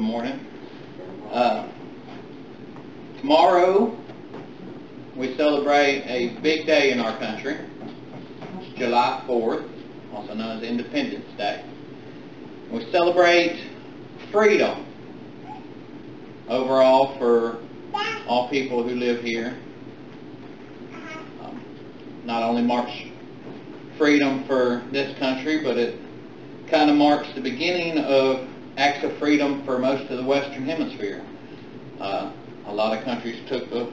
Good morning. Uh, tomorrow, we celebrate a big day in our country. It's July 4th, also known as Independence Day. We celebrate freedom overall for all people who live here. Um, not only marks freedom for this country, but it kind of marks the beginning of acts of freedom for most of the Western Hemisphere. Uh, a lot of countries took the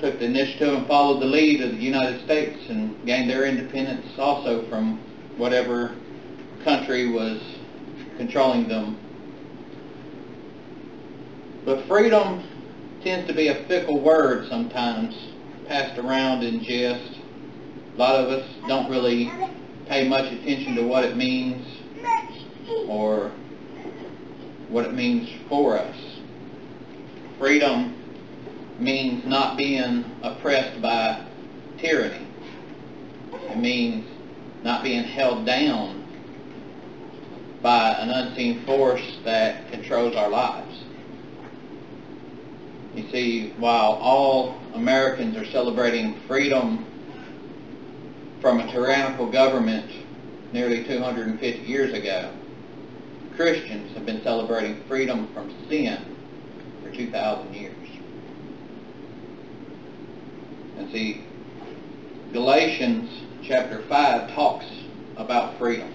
took the initiative and followed the lead of the United States and gained their independence also from whatever country was controlling them. But freedom tends to be a fickle word sometimes, passed around in jest. A lot of us don't really pay much attention to what it means or what it means for us. Freedom means not being oppressed by tyranny. It means not being held down by an unseen force that controls our lives. You see, while all Americans are celebrating freedom from a tyrannical government nearly 250 years ago, Christians have been celebrating freedom from sin for 2,000 years. And see, Galatians chapter 5 talks about freedom.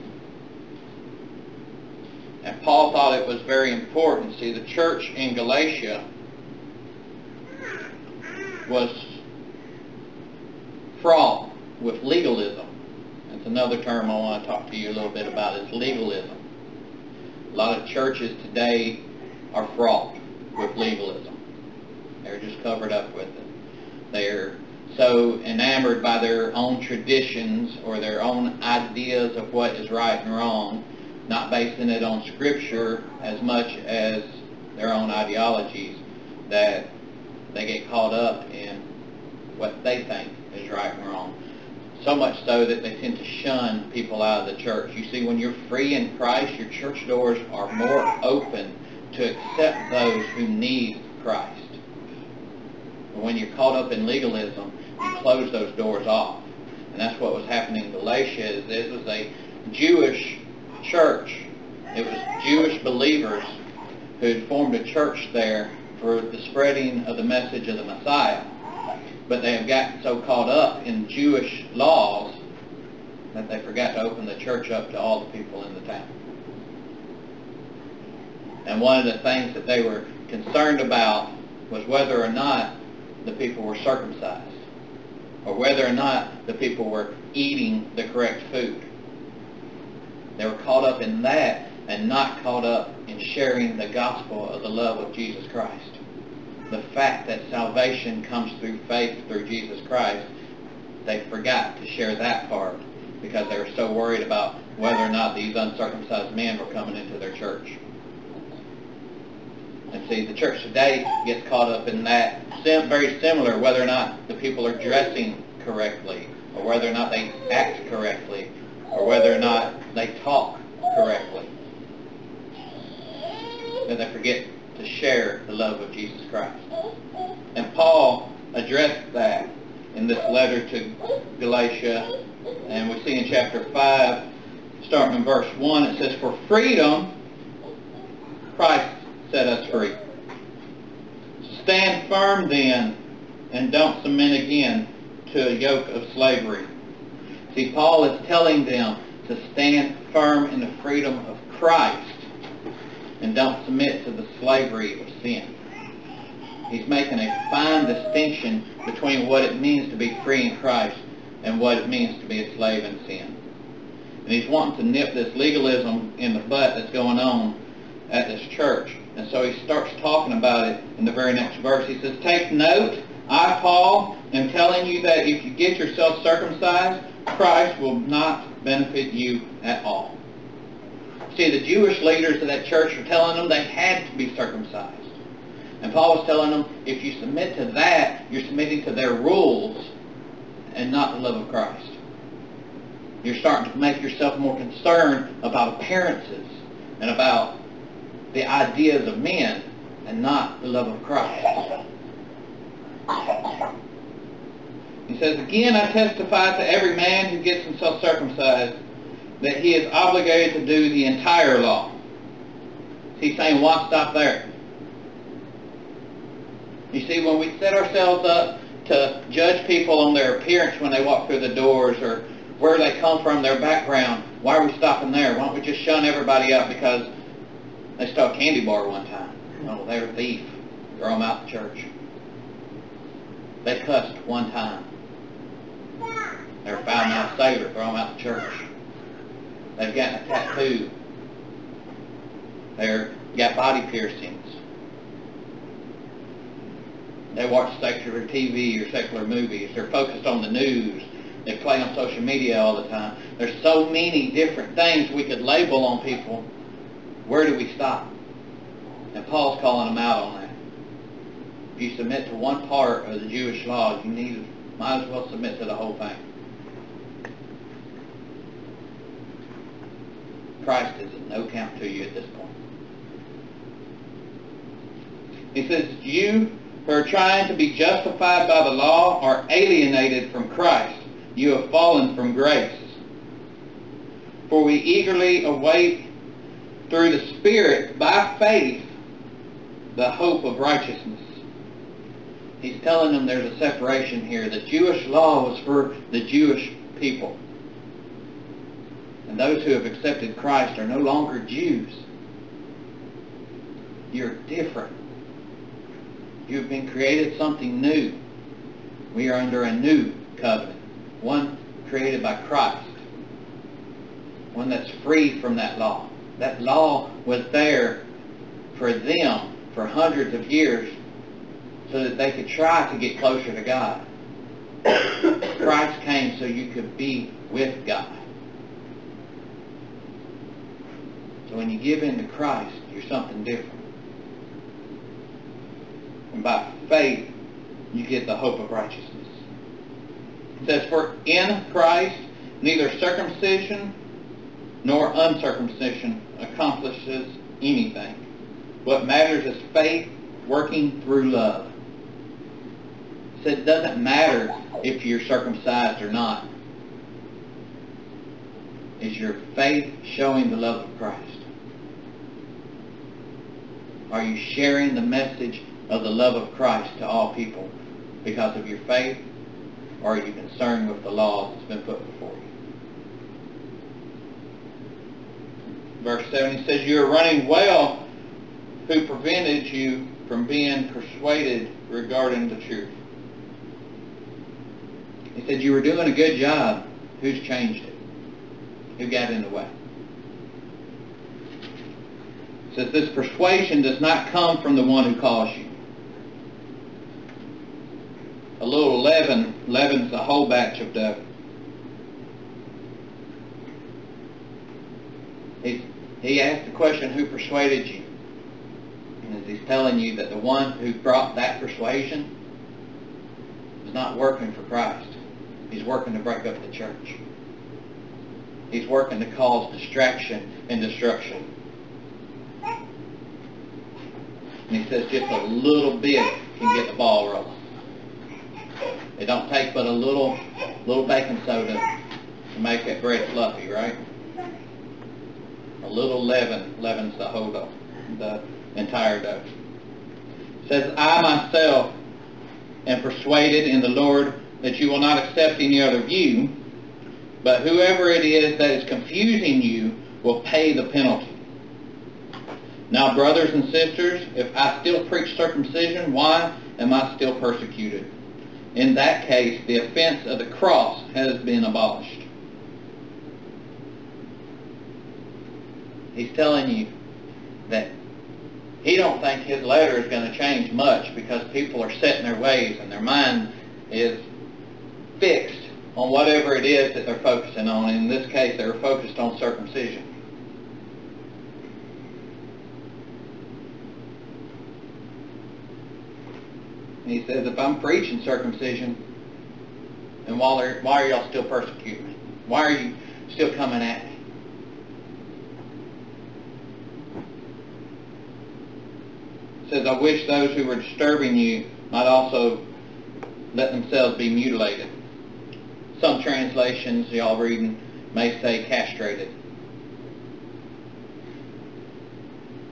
And Paul thought it was very important. See, the church in Galatia was fraught with legalism. That's another term I want to talk to you a little bit about is legalism. A lot of churches today are fraught with legalism. They're just covered up with it. They're so enamored by their own traditions or their own ideas of what is right and wrong, not basing it on Scripture as much as their own ideologies, that they get caught up in what they think is right and wrong. So much so that they tend to shun people out of the church. You see, when you're free in Christ, your church doors are more open to accept those who need Christ. But when you're caught up in legalism, you close those doors off. And that's what was happening in Galatia. Is it was a Jewish church. It was Jewish believers who had formed a church there for the spreading of the message of the Messiah. But they have gotten so caught up in Jewish laws that they forgot to open the church up to all the people in the town. And one of the things that they were concerned about was whether or not the people were circumcised or whether or not the people were eating the correct food. They were caught up in that and not caught up in sharing the gospel of the love of Jesus Christ. The fact that salvation comes through faith through Jesus Christ, they forgot to share that part because they were so worried about whether or not these uncircumcised men were coming into their church. And see, the church today gets caught up in that, very similar, whether or not the people are dressing correctly, or whether or not they act correctly, or whether or not they talk correctly. And they forget to share the love of Jesus Christ. And Paul addressed that in this letter to Galatia, and we see in chapter 5, starting in verse 1, it says, For freedom Christ set us free. Stand firm then, and don't submit again to a yoke of slavery. See, Paul is telling them to stand firm in the freedom of Christ and don't submit to the slavery of sin. He's making a fine distinction between what it means to be free in Christ and what it means to be a slave in sin. And he's wanting to nip this legalism in the butt that's going on at this church. And so he starts talking about it in the very next verse. He says, Take note, I, Paul, am telling you that if you get yourself circumcised, Christ will not benefit you at all. See, the Jewish leaders of that church were telling them they had to be circumcised. And Paul was telling them, if you submit to that, you're submitting to their rules and not the love of Christ. You're starting to make yourself more concerned about appearances and about the ideas of men and not the love of Christ. He says, Again I testify to every man who gets himself circumcised that he is obligated to do the entire law. He's saying, why stop there? You see, when we set ourselves up to judge people on their appearance when they walk through the doors or where they come from, their background, why are we stopping there? Why don't we just shun everybody up because they stole a candy bar one time? Oh, they're a thief. Throw them out the church. They cussed one time. They're a foul-mouthed sailor. Throw them out the church. They've got a tattoo. They're got body piercings. They watch secular TV or secular movies. They're focused on the news. They play on social media all the time. There's so many different things we could label on people. Where do we stop? And Paul's calling them out on that. If you submit to one part of the Jewish law, you need might as well submit to the whole thing. Christ is of no count to you at this point. He says, you who are trying to be justified by the law are alienated from Christ. You have fallen from grace. For we eagerly await through the Spirit by faith the hope of righteousness. He's telling them there's a separation here. The Jewish law was for the Jewish people. And those who have accepted Christ are no longer Jews. You're different. You've been created something new. We are under a new covenant, one created by Christ, one that's free from that law. That law was there for them for hundreds of years so that they could try to get closer to God. Christ came so you could be with God. So when you give in to Christ, you're something different. And by faith, you get the hope of righteousness. It says, For in Christ neither circumcision nor uncircumcision accomplishes anything. What matters is faith working through love. So it doesn't matter if you're circumcised or not. Is your faith showing the love of Christ? Are you sharing the message of the love of Christ to all people because of your faith? Or are you concerned with the laws that's been put before you? Verse 7, he says, You are running well who prevented you from being persuaded regarding the truth. He said, you were doing a good job. Who's changed it? Who got in the way? Says, this persuasion does not come from the one who calls you. A little leaven leavens the whole batch of dough. He, he asked the question, who persuaded you? And as he's telling you that the one who brought that persuasion is not working for Christ. He's working to break up the church. He's working to cause distraction and destruction. And he says just a little bit can get the ball rolling. It don't take but a little little baking soda to make that bread fluffy, right? A little leaven leavens the whole dough, the entire dough. It says, I myself am persuaded in the Lord that you will not accept any other view, but whoever it is that is confusing you will pay the penalty. Now, brothers and sisters, if I still preach circumcision, why am I still persecuted? In that case, the offense of the cross has been abolished. He's telling you that he don't think his letter is going to change much because people are set in their ways and their mind is fixed on whatever it is that they're focusing on. In this case, they were focused on circumcision. And he says, if I'm preaching circumcision, then why are, why are y'all still persecuting me? Why are you still coming at me? says, I wish those who were disturbing you might also let themselves be mutilated. Some translations, y'all reading, may say castrated.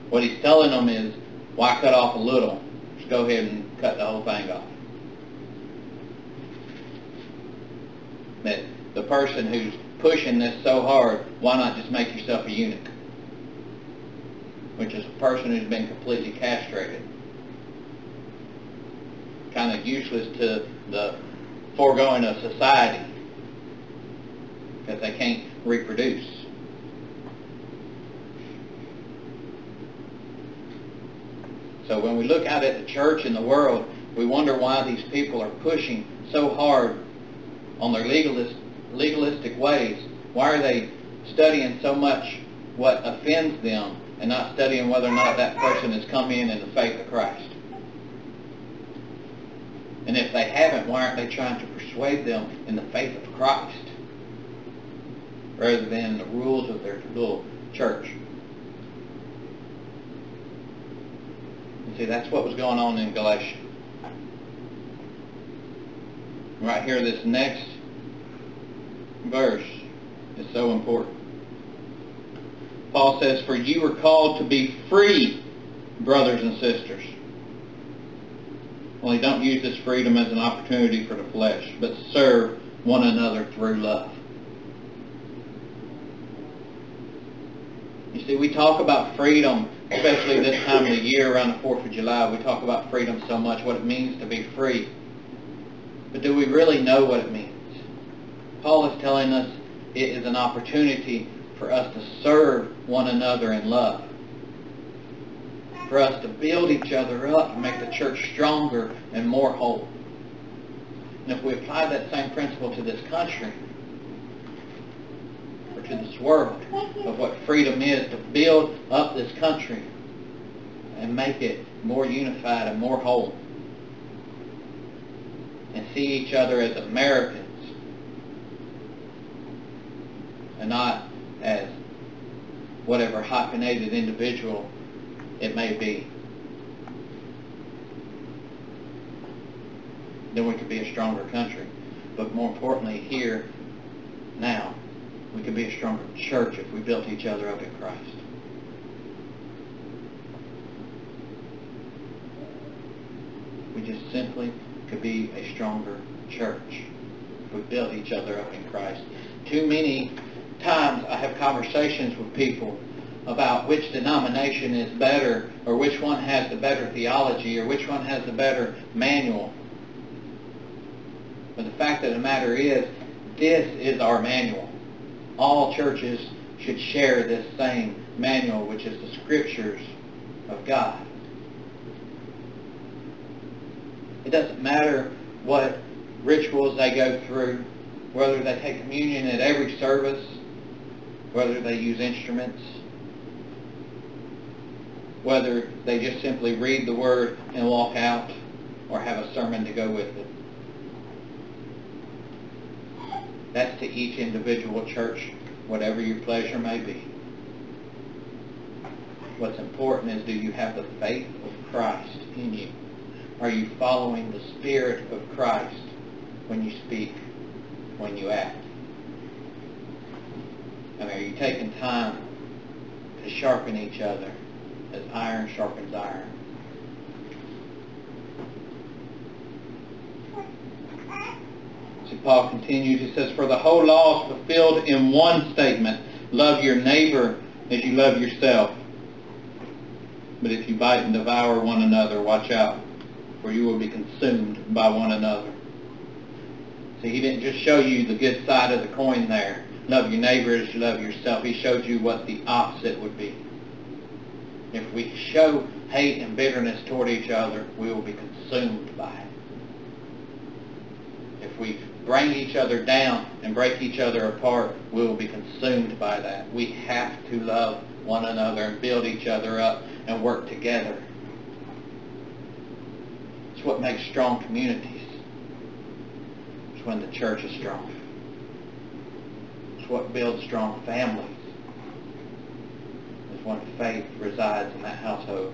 What he's telling them is, why cut off a little? Go ahead and cut the whole thing off. That the person who's pushing this so hard, why not just make yourself a eunuch? Which is a person who's been completely castrated. Kind of useless to the foregoing of society because they can't reproduce. So when we look out at the church and the world, we wonder why these people are pushing so hard on their legalist, legalistic ways. Why are they studying so much what offends them and not studying whether or not that person has come in in the faith of Christ? And if they haven't, why aren't they trying to persuade them in the faith of Christ rather than the rules of their little church? See, that's what was going on in Galatia. Right here, this next verse is so important. Paul says, For you were called to be free, brothers and sisters. Only don't use this freedom as an opportunity for the flesh, but serve one another through love. You see, we talk about freedom, especially this time of the year around the 4th of July. We talk about freedom so much, what it means to be free. But do we really know what it means? Paul is telling us it is an opportunity for us to serve one another in love. For us to build each other up and make the church stronger and more whole. And if we apply that same principle to this country, to this world, of what freedom is, to build up this country and make it more unified and more whole, and see each other as Americans and not as whatever hyphenated individual it may be. Then we could be a stronger country. But more importantly, here, now, we could be a stronger church if we built each other up in Christ. We just simply could be a stronger church if we built each other up in Christ. Too many times I have conversations with people about which denomination is better or which one has the better theology or which one has the better manual. But the fact of the matter is, this is our manual. All churches should share this same manual, which is the scriptures of God. It doesn't matter what rituals they go through, whether they take communion at every service, whether they use instruments, whether they just simply read the Word and walk out, or have a sermon to go with it. That's to each individual church, whatever your pleasure may be. What's important is do you have the faith of Christ in you? Are you following the Spirit of Christ when you speak, when you act? And are you taking time to sharpen each other as iron sharpens iron? Paul continues, he says, For the whole law is fulfilled in one statement, love your neighbor as you love yourself. But if you bite and devour one another, watch out, for you will be consumed by one another. See, he didn't just show you the good side of the coin there. Love your neighbor as you love yourself. He showed you what the opposite would be. If we show hate and bitterness toward each other, we will be consumed by it. If we bring each other down and break each other apart, we will be consumed by that. We have to love one another and build each other up and work together. It's what makes strong communities. It's when the church is strong. It's what builds strong families. It's when faith resides in that household.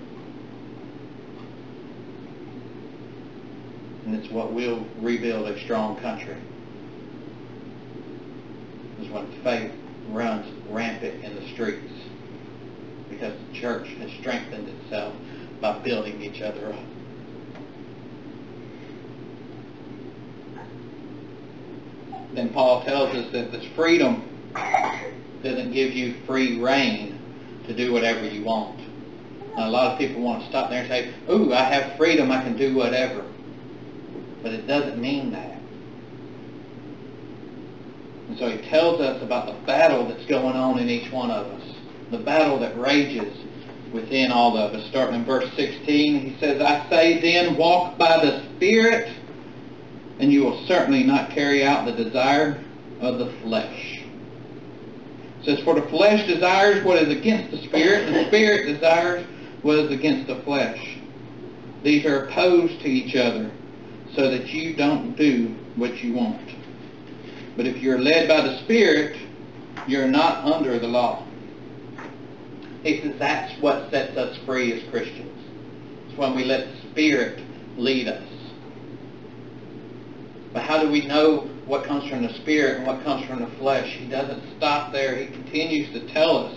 And it's what will rebuild a strong country. Is when faith runs rampant in the streets. Because the church has strengthened itself by building each other up. Then Paul tells us that this freedom doesn't give you free rein to do whatever you want. Now, a lot of people want to stop there and say, ooh, I have freedom, I can do whatever. But it doesn't mean that. And so he tells us about the battle that's going on in each one of us, the battle that rages within all of us. Starting in verse 16, he says, I say then, walk by the Spirit, and you will certainly not carry out the desire of the flesh. It says, For the flesh desires what is against the Spirit, and the Spirit desires what is against the flesh. These are opposed to each other, so that you don't do what you want. But if you're led by the Spirit, you're not under the law. He says that's what sets us free as Christians. It's when we let the Spirit lead us. But how do we know what comes from the Spirit and what comes from the flesh? He doesn't stop there. He continues to tell us.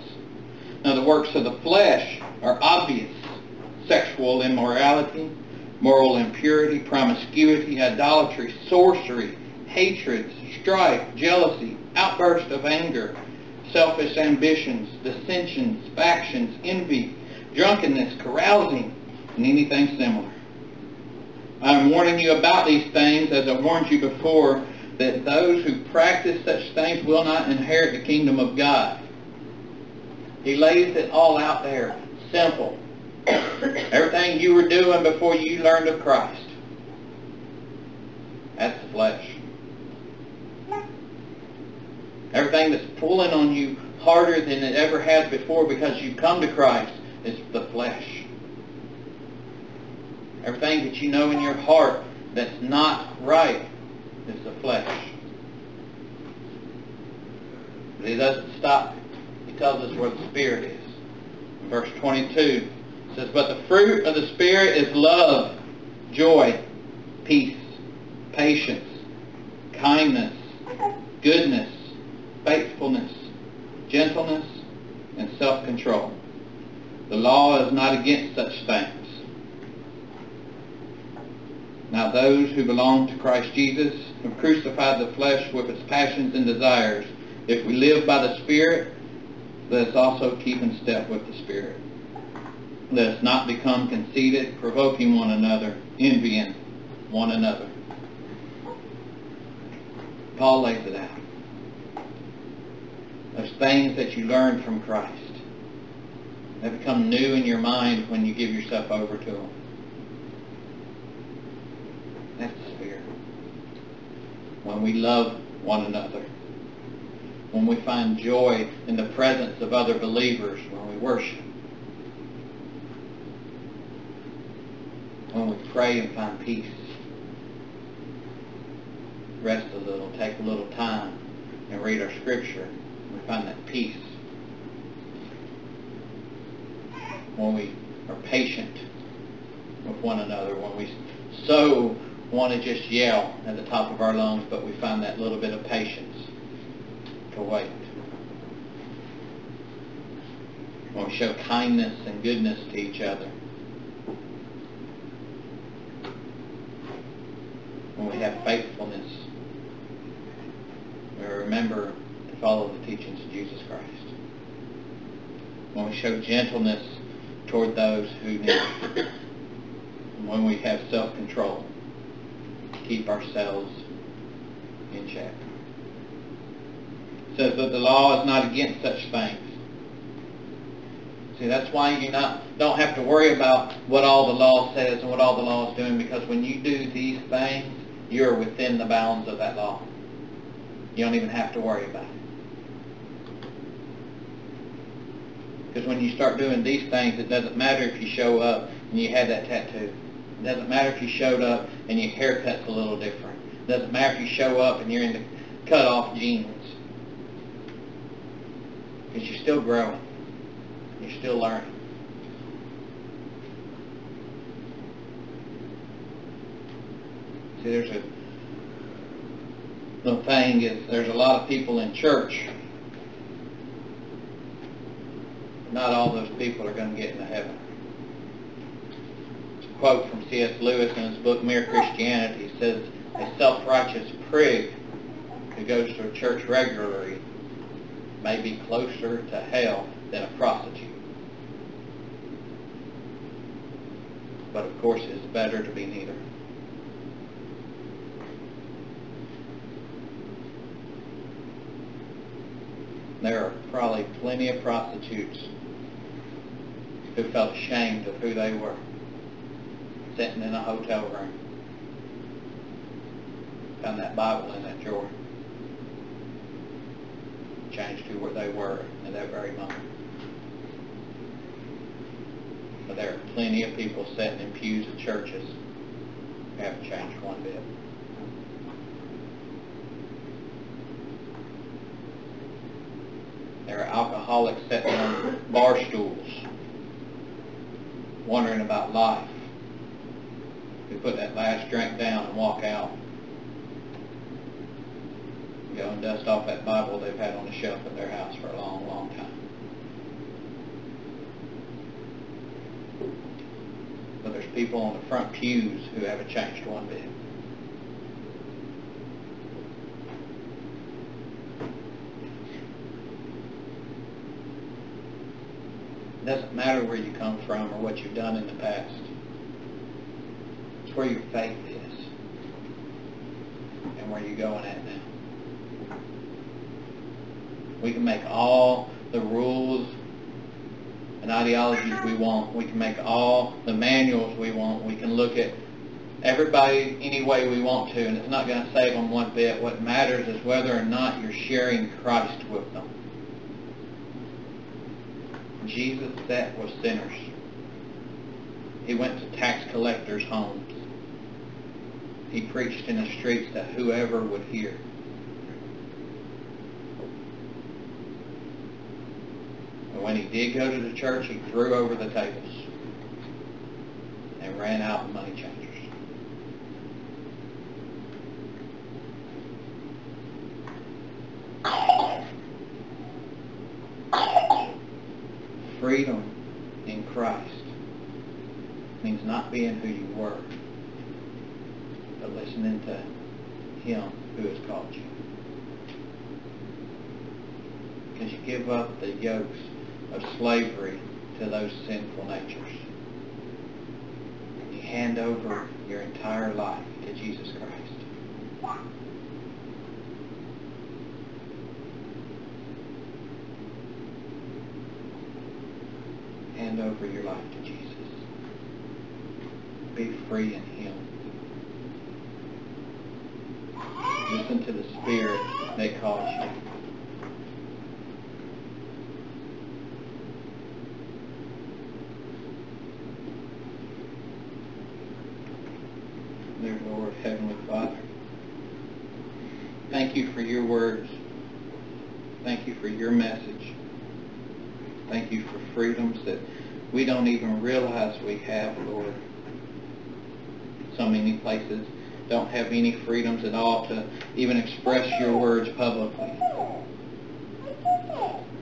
Now the works of the flesh are obvious. Sexual immorality, moral impurity, promiscuity, idolatry, sorcery, hatred, strife, jealousy, outburst of anger, selfish ambitions, dissensions, factions, envy, drunkenness, carousing, and anything similar. I am warning you about these things as I warned you before, that those who practice such things will not inherit the kingdom of God. He lays it all out there, simple. Everything you were doing before you learned of Christ. That's the flesh. Everything that's pulling on you harder than it ever has before because you've come to Christ is the flesh. Everything that you know in your heart that's not right is the flesh. But he doesn't stop. He tells us where the Spirit is. In verse 22, it says, But the fruit of the Spirit is love, joy, peace, patience, kindness, goodness, faithfulness, gentleness, and self-control. The law is not against such things. Now those who belong to Christ Jesus have crucified the flesh with its passions and desires. If we live by the Spirit, let us also keep in step with the Spirit. Let us not become conceited, provoking one another, envying one another. Paul lays it out. Those things that you learned from Christ. They become new in your mind when you give yourself over to them. That's the Spirit. When we love one another. When we find joy in the presence of other believers. When we worship. When we pray and find peace. Rest a little, take a little time, and read our scripture. We find that peace. When we are patient with one another, when we so want to just yell at the top of our lungs, but we find that little bit of patience to wait. When we show kindness and goodness to each other. When we have faithfulness. We remember to follow the teachings of Jesus Christ. When we show gentleness toward those who need it. When we have self-control keep ourselves in check. It says that the law is not against such things. See, that's why you not don't have to worry about what all the law says and what all the law is doing, because when you do these things, you're within the bounds of that law. You don't even have to worry about it. Because when you start doing these things, it doesn't matter if you show up and you had that tattoo. It doesn't matter if you showed up and your haircut's a little different. It doesn't matter if you show up and you're in the cut-off jeans. Because you're still growing. You're still learning. There's a the thing is, there's a lot of people in church. Not all those people are going to get into heaven. It's a quote from C.S. Lewis in his book Mere Christianity. He says, a self-righteous prig who goes to a church regularly may be closer to hell than a prostitute. But of course, it's better to be neither. There are probably plenty of prostitutes who felt ashamed of who they were, sitting in a hotel room. Found that Bible in that drawer. Changed who they were at that very moment. But there are plenty of people sitting in pews at churches who haven't changed one bit. There are alcoholics sitting on bar stools, wondering about life, who put that last drink down and walk out. Go and dust off that Bible they've had on the shelf at their house for a long, long time. But there's people on the front pews who haven't changed one bit. It doesn't matter where you come from or what you've done in the past. It's where your faith is and where you're going at now. We can make all the rules and ideologies we want. We can make all the manuals we want. We can look at everybody any way we want to, and it's not going to save them one bit. What matters is whether or not you're sharing Christ with them. Jesus sat with sinners. He went to tax collectors' homes. He preached in the streets that whoever would hear. But when he did go to the church, he threw over the tables and ran out money changers. Freedom in Christ means not being who you were, but listening to Him who has called you. Because you give up the yokes of slavery to those sinful natures. You hand over your entire life to Jesus Christ. Hand over your life to Jesus. Be free in Him. Listen to the Spirit that calls you. Dear Lord, Heavenly Father, thank you for your words. Thank you for your message. Thank you for freedoms that we don't even realize we have, Lord. So many places don't have any freedoms at all to even express your words publicly.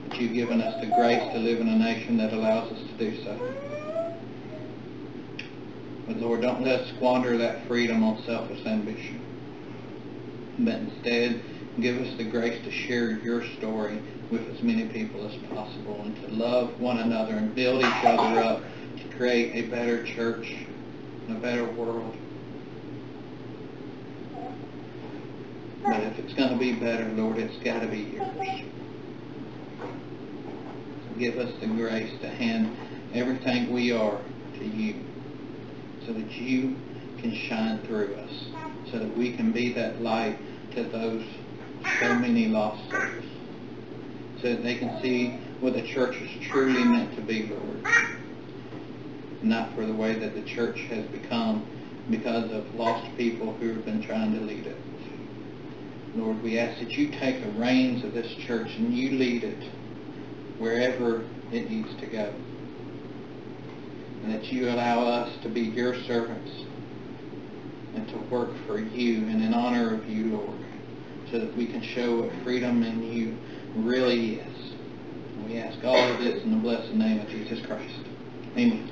But you've given us the grace to live in a nation that allows us to do so. But Lord, don't let us squander that freedom on selfish ambition. But instead, give us the grace to share your story with as many people as possible and to love one another and build each other up to create a better church and a better world. But if it's going to be better, Lord, it's got to be yours. So give us the grace to hand everything we are to you so that you can shine through us, so that we can be that light to those so many lost souls, so that they can see what the church is truly meant to be, Lord, not for the way that the church has become because of lost people who have been trying to lead it. Lord, we ask that you take the reins of this church and you lead it wherever it needs to go and that you allow us to be your servants and to work for you and in honor of you, Lord, so that we can show what freedom in you really is. We ask all of this in the blessed name of Jesus Christ. Amen.